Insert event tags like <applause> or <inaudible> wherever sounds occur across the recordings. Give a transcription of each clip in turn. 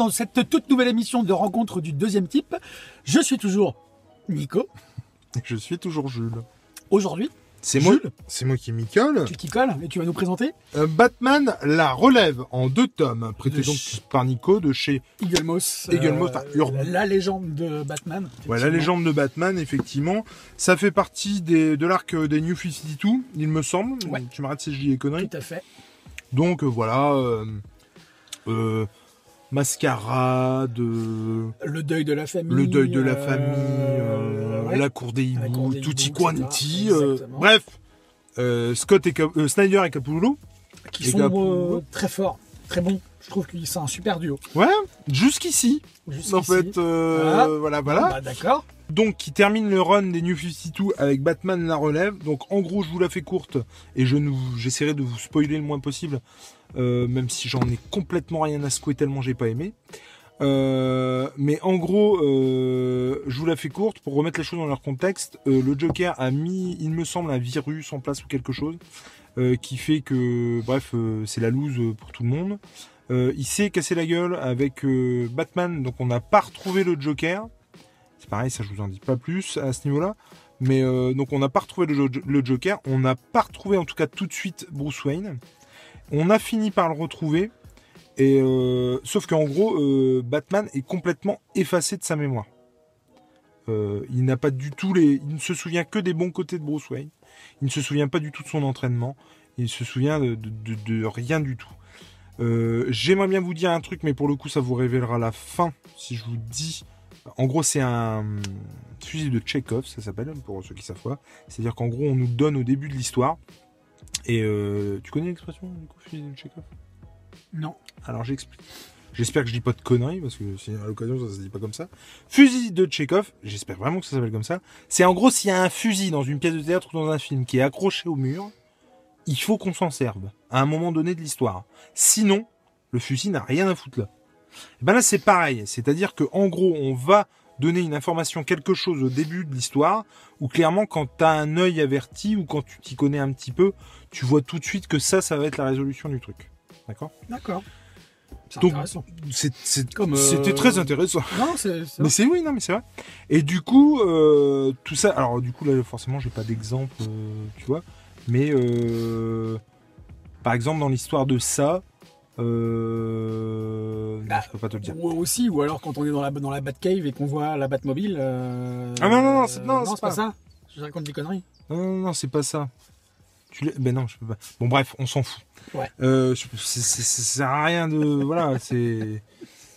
Dans cette toute nouvelle émission de rencontre du deuxième type. Je suis toujours Nico. Je suis toujours Jules. Aujourd'hui, C'est moi, Jules c'est moi qui m'y colle. tu t'y colles et tu vas nous présenter Euh, Batman la relève en deux tomes, prêté De donc ch- par Nico de chez Eagle Moss. Eagle Moss, enfin, Ur- la légende de Batman. ouais, la légende de Batman, effectivement. Ça fait partie des, de l'arc euh, des New 52, il me semble. Ouais. Tu m'arrêtes si je dis des conneries. Tout à fait. Donc euh, voilà, euh, euh, mascarade, euh, Le deuil de la famille. le deuil de la euh, famille, euh, ouais. la cour des hiboux, tutti quanti. bref, Scott et Cap- Snyder et Capullo. qui sont très forts, très bons. Je trouve que c'est un super duo. Ouais, jusqu'ici. En fait, euh, Voilà. voilà, voilà. Bah, D'accord. Donc, qui termine le run des New 52 avec Batman la relève. Donc, en gros, je vous la fais courte et je j'essaierai de vous spoiler le moins possible, euh, même si j'en ai complètement rien à secouer tellement j'ai pas aimé. Euh, mais en gros, euh, je vous la fais courte pour remettre les choses dans leur contexte. Le Joker a mis, il me semble, un virus en place ou quelque chose qui fait que, bref, c'est la loose pour tout le monde. Il s'est cassé la gueule avec Batman, donc on n'a pas retrouvé le Joker. C'est pareil, ça je vous en dis pas plus à ce niveau-là. Mais donc on n'a pas retrouvé le Joker, on n'a pas retrouvé en tout cas tout de suite Bruce Wayne. On a fini par le retrouver, et euh, sauf qu'en gros euh, Batman est complètement effacé de sa mémoire. Euh, il n'a pas du tout les, il ne se souvient que des bons côtés de Bruce Wayne. Il ne se souvient pas du tout de son entraînement. Il se souvient de, rien du tout. J'aimerais bien vous dire un truc, mais pour le coup, ça vous révélera la fin si je vous dis. En gros, c'est un hum, fusil de Chekhov, ça s'appelle, pour ceux qui savent pas. C'est-à-dire qu'en gros, on nous donne au début de l'histoire. Et euh, tu connais l'expression du coup, fusil de Chekhov Non. Alors j'explique. J'espère que je dis pas de conneries, parce que à l'occasion ça se dit pas comme ça. Fusil de Chekhov, j'espère vraiment que ça s'appelle comme ça. C'est en gros s'il y a un fusil dans une pièce de théâtre ou dans un film qui est accroché au mur, il faut qu'on s'en serve à un moment donné de l'histoire. Sinon, le fusil n'a rien à foutre là. Et ben là c'est pareil, c'est-à-dire que en gros on va donner une information, quelque chose au début de l'histoire, où clairement quand t'as un œil averti ou quand tu t'y connais un petit peu, tu vois tout de suite que ça, ça va être la résolution du truc. D'accord? D'accord. C'est Donc, intéressant. C'est- c'est- Comme, euh, C'était très intéressant. Non, Mais c'est oui, non, mais c'est vrai. Et du coup, euh, tout ça. Alors, du coup, là, forcément, j'ai pas d'exemple, euh, tu vois. Mais euh, par exemple, dans l'histoire de ça, euh, non, Bah, je peux pas te le dire. Ou aussi, ou alors quand on est dans la, dans la Batcave et qu'on voit la Batmobile. euh, Ah non, non, non, c'est- non, c'est pas pas- ça. Je raconte des conneries. Non, non, non, c'est pas ça. Tu ben non, je peux pas. Bon, bref, on s'en fout. Ouais. Euh, je- c'est- c'est- ça sert à rien de. voilà, c'est.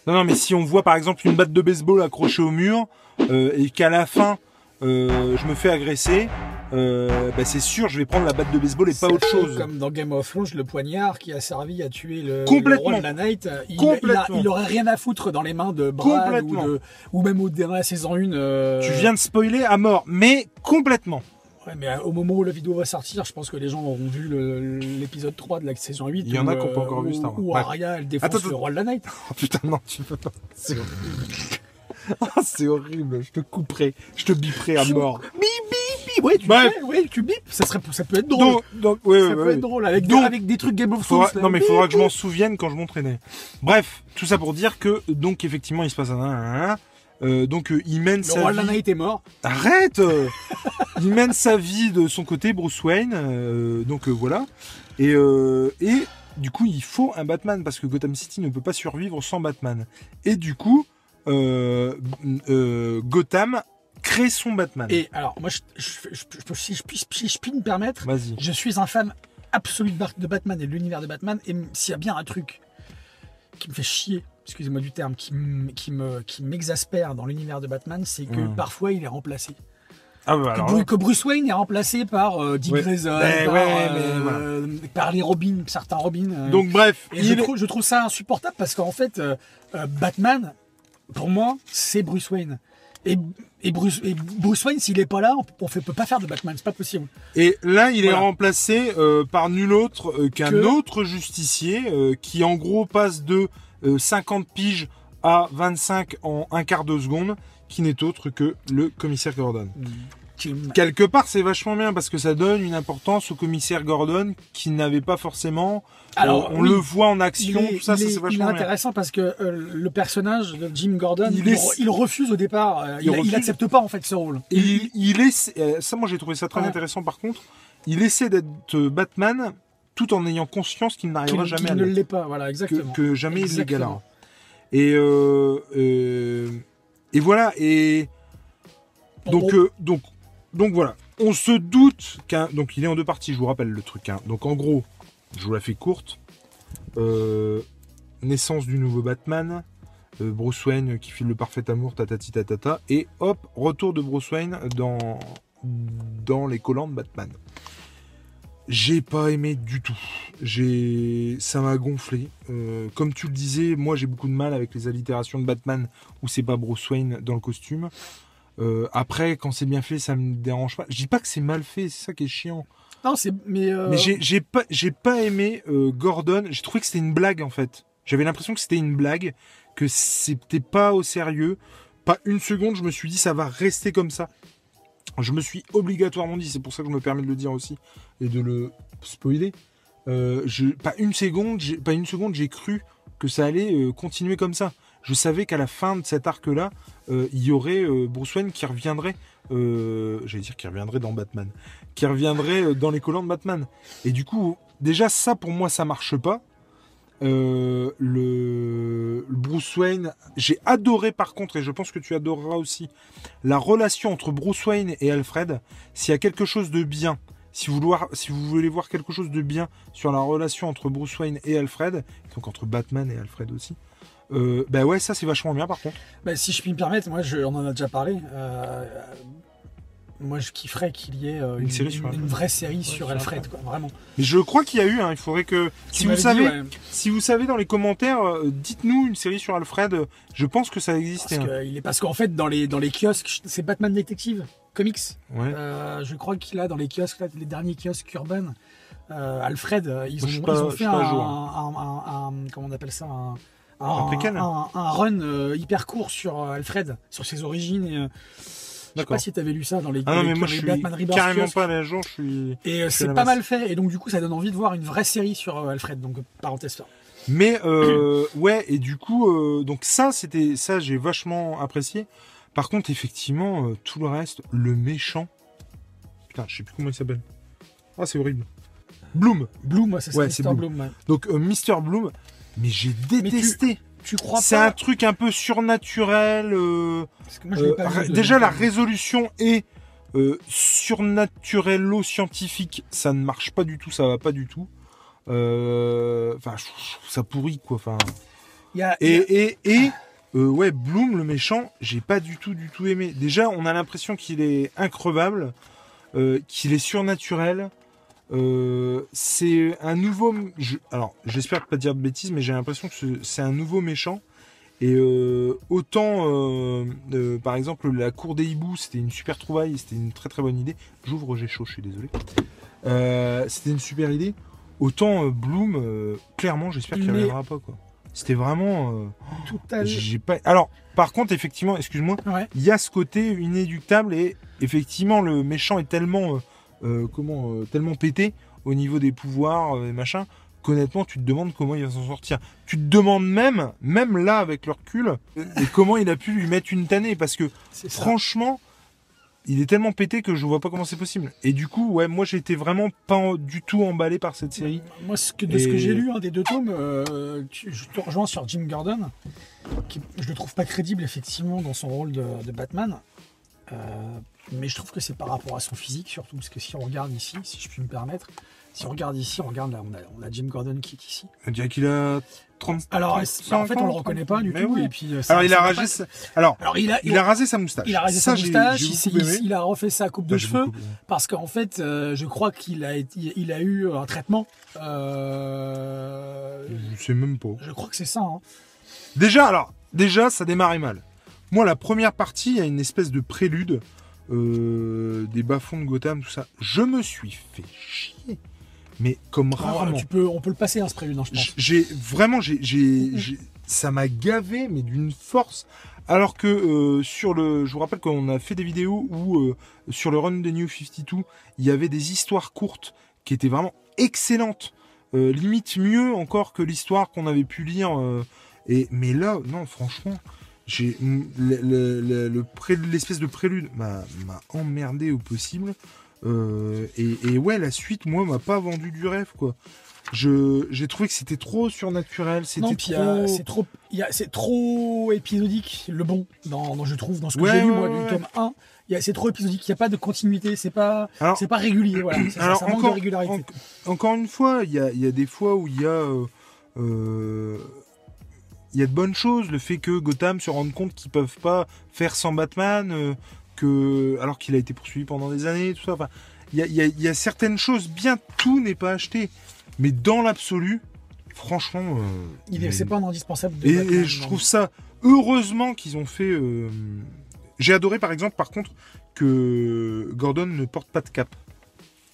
Non, non, mais si on voit par exemple une batte de baseball accrochée au mur euh, et qu'à la fin euh, je me fais agresser, euh, ben c'est sûr, je vais prendre la batte de baseball et pas autre chose. Comme dans Game of Thrones, le poignard qui a servi à tuer le, le roi de la Night. Il, Complètement. il, a- il aurait rien à foutre dans les mains de Brad ou, Complètement. de, ou même au, dans la saison 1. euh, Tu viens de spoiler à mort, mais complètement. Ouais, mais euh, au moment où la vidéo va sortir, je pense que les gens auront vu l'épisode 3 de la saison 8. Il y en a qui ont pas euh, encore vu Star Wars. Où. Arya, elle défonce le roi de la Night. <laughs> Oh putain, non, tu peux pas. <laughs> C'est <laughs> horrible. Ah, c'est horrible, je te couperai, je te biperai à mort. Bip, bip, bip. Ouais, tu, fais, ouais, tu bip. Ça, serait, ça peut être drôle. Donc, donc, ouais, ça ouais, peut ouais. être drôle avec, Donc, des, avec des trucs Game of Thrones. Non mais il faudra que je m'en souvienne quand je m'entraînais. Bref, tout ça pour dire que donc effectivement il se passe un, euh, donc euh, il mène Le sa roi vie. Night est mort. Arrête euh, <laughs> Il mène sa vie de son côté Bruce Wayne, euh, donc voilà. Et et du coup il faut un Batman parce que Gotham City ne peut pas survivre sans Batman. Et du coup Gotham crée son Batman. Et alors, moi, je, je, si, je, puis- si je puis me permettre, je suis un fan absolu de, Batman et de l'univers de Batman. Et s'il y a bien un truc qui me fait chier, excusez-moi du terme, qui me m'exaspère dans l'univers de Batman, c'est que Mm. parfois il est remplacé. Ah bah Que, Bruce Wayne est remplacé par euh, Dick Ouais. Grayson, Ben par, ouais, mais euh, par les Robins, certains Robins. euh, Donc bref, et je, il trouve, je trouve ça insupportable parce qu'en fait, euh, euh, Batman, pour moi, c'est Bruce Wayne. Et, et, Bruce, et Bruce Wayne, s'il est pas là, on ne peut pas faire de Batman, c'est pas possible. Et là, il est remplacé euh, par nul autre euh, qu'un Que- autre justicier euh, qui, en gros, passe de euh, 50 piges à 25 en un quart de seconde, qui n'est autre que le commissaire Gordon. costume. Quelque part, c'est vachement bien parce que ça donne une importance au commissaire Gordon qui n'avait pas forcément. Alors, Euh, on oui. le voit en action, est, tout ça, c'est il est vachement bien. intéressant parce que euh, le personnage de Jim Gordon, Il il, est- re- il refuse au départ. euh, Il il, il refuse. accepte pas en fait ce rôle. Il, il est, euh, ça, moi j'ai trouvé ça très Ouais. intéressant par contre. Il essaie d'être Batman tout en ayant conscience qu'il n'arrivera jamais qu'il à ne l'est pas. Voilà, exactement. que jamais il Exactement. l'égalera. Et et voilà et donc On- euh, donc donc voilà. On se doute qu'un donc il est en deux parties. Je vous rappelle le truc. hein. Donc en gros, je vous la fais courte. Euh, naissance du nouveau Batman. euh, Bruce Wayne qui file le parfait amour, tatati tatata, et hop, retour de Bruce Wayne dans, dans les collants de Batman. J'ai pas aimé du tout. J'ai, ça m'a gonflé. Euh, comme tu le disais, moi j'ai beaucoup de mal avec les allitérations de Batman où c'est pas Bruce Wayne dans le costume. Euh, après, quand c'est bien fait, ça me dérange pas. Je dis pas que c'est mal fait, c'est ça qui est chiant. Non, c'est mais, euh, Mais j'ai, j'ai pas, j'ai pas aimé euh, Gordon. J'ai trouvé que c'était une blague en fait. J'avais l'impression que c'était une blague, que c'était pas au sérieux. Pas une seconde, je me suis dit ça va rester comme ça. Je me suis obligatoirement dit, c'est pour ça que je me permets de le dire aussi et de le spoiler. Je, pas une seconde, j'ai, pas une seconde, j'ai cru que ça allait continuer comme ça. Je savais qu'à la fin de cet arc-là, euh, il y aurait euh, Bruce Wayne qui reviendrait. Euh, J'allais dire qui reviendrait dans Batman, qui reviendrait dans les collants de Batman. Et du coup, déjà ça pour moi ça marche pas. Le, Bruce Wayne, j'ai adoré par contre, et je pense que tu adoreras aussi, la relation entre Bruce Wayne et Alfred. S'il y a quelque chose de bien, si vous voulez voir quelque chose de bien sur la relation entre Bruce Wayne et Alfred, donc entre Batman et Alfred aussi, euh, bah ouais, ça c'est vachement bien par contre. bah, si je puis me permettre, moi, je, on en a déjà parlé. euh, moi, je kifferais qu'il y ait euh, Une une, série sur une- Alfred. une vraie série sur sur Alfred, quoi, vraiment. Mais je crois qu'il y a eu, hein, il faudrait que. Si vous, savez, dit, ouais, si vous savez dans les commentaires, euh, dites-nous une série sur Alfred. Je pense que ça existait. parce hein. que il est parce qu'en fait, dans les dans les kiosques, c'est Batman Detective Comics. Ouais. Euh, je crois qu'il a dans les kiosques, là, les derniers kiosques urbains, euh, Alfred, ils ont, ils ont fait un, jour, un- un- un- comment on appelle ça, un, run euh, hyper court sur euh, Alfred, sur ses origines. Et, euh, je sais pas si tu avais lu ça dans les, Ah non, les- mais moi les je suis Batman Rebirth carrément pas à la jour, je suis. Et c'est pas mal fait, et donc du coup ça donne envie de voir une vraie série sur Alfred. Donc parenthèse. Mais euh, ouais, et du coup, euh, donc ça, c'était ça, j'ai vachement apprécié. Par contre, effectivement, euh, tout le reste, le méchant. Putain, je sais plus comment il s'appelle. Ah, c'est horrible. Bloom. Bloom, c'est Ouais, ouais, Mr. Bloom. Bloom. ouais. Donc Mr Bloom. Mais j'ai détesté. Tu crois C'est pas un truc un peu surnaturel. euh, Parce que moi, je euh, pas vu, déjà, la résolution est euh, surnaturello-scientifique. Ça ne marche pas du tout, ça va pas du tout. Euh, Enfin, ça pourrit, quoi. Enfin. Il y a- il y Et, et, et euh, ouais, Bloom, le méchant, j'ai pas du tout, du tout aimé. Déjà, on a l'impression qu'il est increvable, euh, qu'il est surnaturel. Euh, c'est un nouveau. je- alors, j'espère pas dire de bêtises, mais j'ai l'impression que ce- c'est un nouveau méchant. Et euh, autant, euh, par exemple, la cour des hiboux, c'était une super trouvaille, c'était une très très bonne idée. J'ouvre, j'ai chaud, je suis désolé. C'était une super idée. Autant Bloom, clairement, j'espère qu'il Il est- reviendra pas quoi. C'était vraiment. tout à j'ai pas. Alors, par contre, effectivement, excuse-moi, Ouais. il y a ce côté inéductable et effectivement, le méchant est tellement, comment, euh, tellement pété au niveau des pouvoirs euh, et machin. Qu'honnêtement, tu te demandes comment il va s'en sortir. Tu te demandes même, même là avec le recul, et comment il a pu lui mettre une tannée parce que franchement, il est tellement pété que je vois pas comment c'est possible. Et du coup, ouais, moi j'étais vraiment pas du tout emballé par cette série. Moi, ce que, de ce que j'ai lu, un des deux tomes, euh, tu- je te rejoins sur Jim Gordon, qui je le trouve pas crédible effectivement dans son rôle de, de Batman. Euh, mais je trouve que c'est par rapport à son physique surtout, parce que si on regarde ici, si je puis me permettre, si on regarde ici, on regarde là, on a, on a Jim Gordon qui est ici. On dirait qu'il a 30. Alors, 30, en fait, on le reconnaît pas du Mais tout. oui. Et puis, euh, Alors il a rasé, sa- alors Alors, il a, il a rasé sa moustache. il a rasé Ça, sa moustache, il, a refait sa coupe de Bah, cheveux. Parce qu'en fait, euh, je crois qu'il a, il a eu un traitement. euh, Je sais même pas. je crois que c'est ça. hein. Déjà, alors, déjà, ça démarrait mal. Moi, la première partie, il y a une espèce de prélude euh, des bas-fonds de Gotham, tout ça. Je me suis fait chier. Mais comme Alors, rarement. tu peux, on peut le passer, hein, ce prélude, hein, je pense. J'ai vraiment, j'ai, j'ai- ça m'a gavé, mais d'une force. Alors que euh, sur le, je vous rappelle qu'on a fait des vidéos où euh, sur le run de New 52, il y avait des histoires courtes qui étaient vraiment excellentes, euh, limite mieux encore que l'histoire qu'on avait pu lire. et mais là, non, franchement, j'ai le, le, le- le pré- l'espèce de prélude m'a m'a emmerdé au possible. Euh, et, et ouais, la suite, moi, m'a pas vendu du rêve, quoi. Je j'ai trouvé que c'était trop surnaturel, c'était Non, a- trop. c'est trop, il y a- c'est trop épisodique, le bon, dans, dans- je trouve, dans ce que Ouais, j'ai lu, ouais, moi, ouais. du tome 1. il y a- C'est trop épisodique, il n'y a pas de continuité, c'est pas, Alors- c'est pas régulier, voilà. C'est ça, Alors, ça manque encore- de régularité. en- encore une fois, il y a, y a des fois où il y a. euh, euh, il y a de bonnes choses, le fait que Gotham se rende compte qu'ils peuvent pas faire sans Batman, euh, que alors qu'il a été poursuivi pendant des années, tout ça. Enfin, il y a, y a- il y a certaines choses bien, tout n'est pas acheté, mais dans l'absolu, franchement, euh, Il est, c'est pas un indispensable de et, Batman, et je trouve ça heureusement qu'ils ont fait. euh, J'ai adoré par exemple, par contre, que Gordon ne porte pas de cap.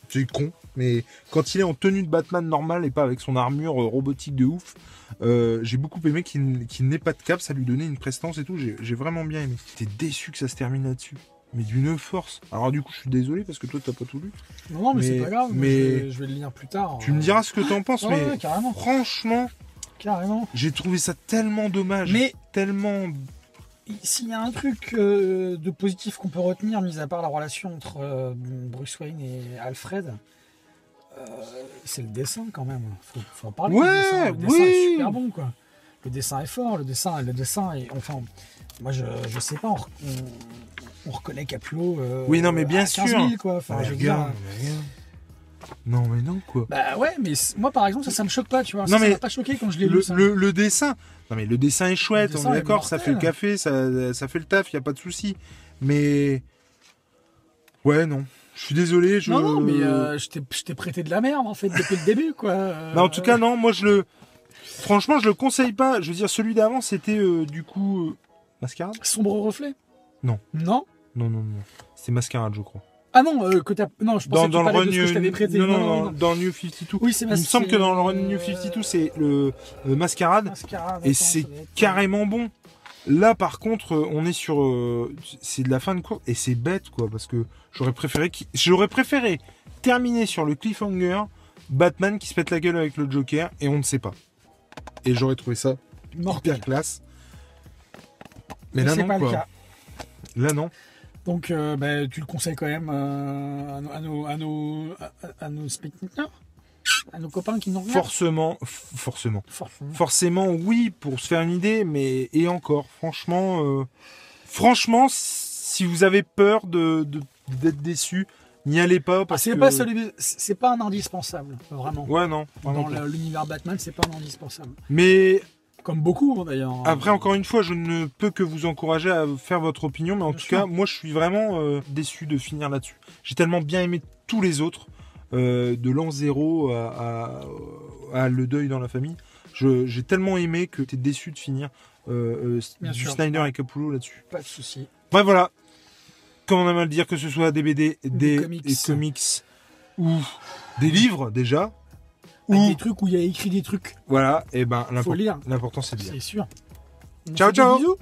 C'est con, mais quand il est en tenue de Batman normal et pas avec son armure euh, robotique de ouf, euh, j'ai beaucoup aimé qu'il n'ait pas de cap. Ça lui donnait une prestance et tout. J'ai vraiment bien aimé. J'étais déçu que ça se termine là-dessus. Mais d'une force. Alors du coup, je suis désolé parce que toi, t'as pas tout lu. Non, non, mais, c'est pas grave, mais- je vais, je vais le lire plus tard. Tu me diras ce que t'en penses, Ouais, mais ouais, carrément, franchement, carrément. j'ai trouvé ça tellement dommage. Mais tellement s'il y a un truc euh, de positif qu'on peut retenir, mis à part la relation entre euh, Bruce Wayne et Alfred, euh, c'est le dessin quand même. Faut, faut en parler. Ouais, le dessin, le dessin oui. est super bon quoi. Le dessin est fort, le dessin, le dessin est, enfin, moi je, je sais pas, on, on- on reconnaît Capullo. euh, Oui, non, mais bien à 15 sûr. 000, quoi. Enfin, je veux dire, regarde, mais regarde. Non, mais non, quoi. bah ouais, mais moi par exemple ça, ça me choque pas, tu vois. Non, ça, mais m'a pas choqué quand je l'ai lu. Le, ça. le- le dessin, non mais le dessin est chouette, dessin on est est d'accord, ça fait le café, ça, ça fait le taf, il y a pas de souci. Mais ouais, non, je suis désolé. Je... Non, non, mais euh, je t'ai- prêté de la merde en fait depuis le début quoi. Euh, <laughs> Mais en tout cas, non, moi je le, franchement, je le conseille pas. Je veux dire, celui d'avant, c'était euh, du coup euh, Mascarade? Sombre reflet? Non. Non? Non, non, non, c'était Mascarade, je crois. Ah non, euh, que t'as. Non, je pensais Dans, que dans tu le parlais run, de ce que je t'avais prêté. non, non, non, non, non. dans New 52. Oui, c'est Il me semble que dans le run New 52, c'est le Mascarade. Mascarade, Et c'est carrément bon. Là, par contre, euh, on est sur, euh, c'est de la fin de course et c'est bête, quoi, parce que j'aurais préféré, qu'il- j'aurais préféré terminer sur le cliffhanger, Batman qui se pète la gueule avec le Joker et on ne sait pas. Et j'aurais trouvé ça Mortel. classe. Mais Mais là c'est non, pas le cas. Là non. Donc, euh, bah, tu le conseilles quand même euh, à, nos, à, nos, à, nos, à- à nos spectateurs? À nos copains qui nous regardent Forcément, forcément, Forcément. forcément, oui, pour se faire une idée, mais et encore, franchement, euh, franchement, si vous avez peur de d'être déçu, n'y allez pas Ah, c'est que. pas celui, c'est pas un indispensable, vraiment. Ouais, non. Dans l'univers Batman, c'est pas un indispensable. Mais Comme beaucoup, hein, d'ailleurs. après, encore une fois, je ne peux que vous encourager à faire votre opinion. Mais en Bien tout sûr. cas, moi, je suis vraiment euh, déçu de finir là-dessus. J'ai tellement bien aimé tous les autres, euh, de l'an zéro à, à- à le deuil dans la famille. J'ai tellement aimé que t'es déçu de finir euh, euh, Bien du sûr. Snyder et Capullo là-dessus. Pas de souci. Bref, voilà. Comme on a mal dire que ce soit des BD, des comics. des comics ou des livres déjà. Ou des trucs où il y a écrit des trucs, voilà, et ben l'important c'est de lire. C'est sûr. On Ciao, ciao. bisous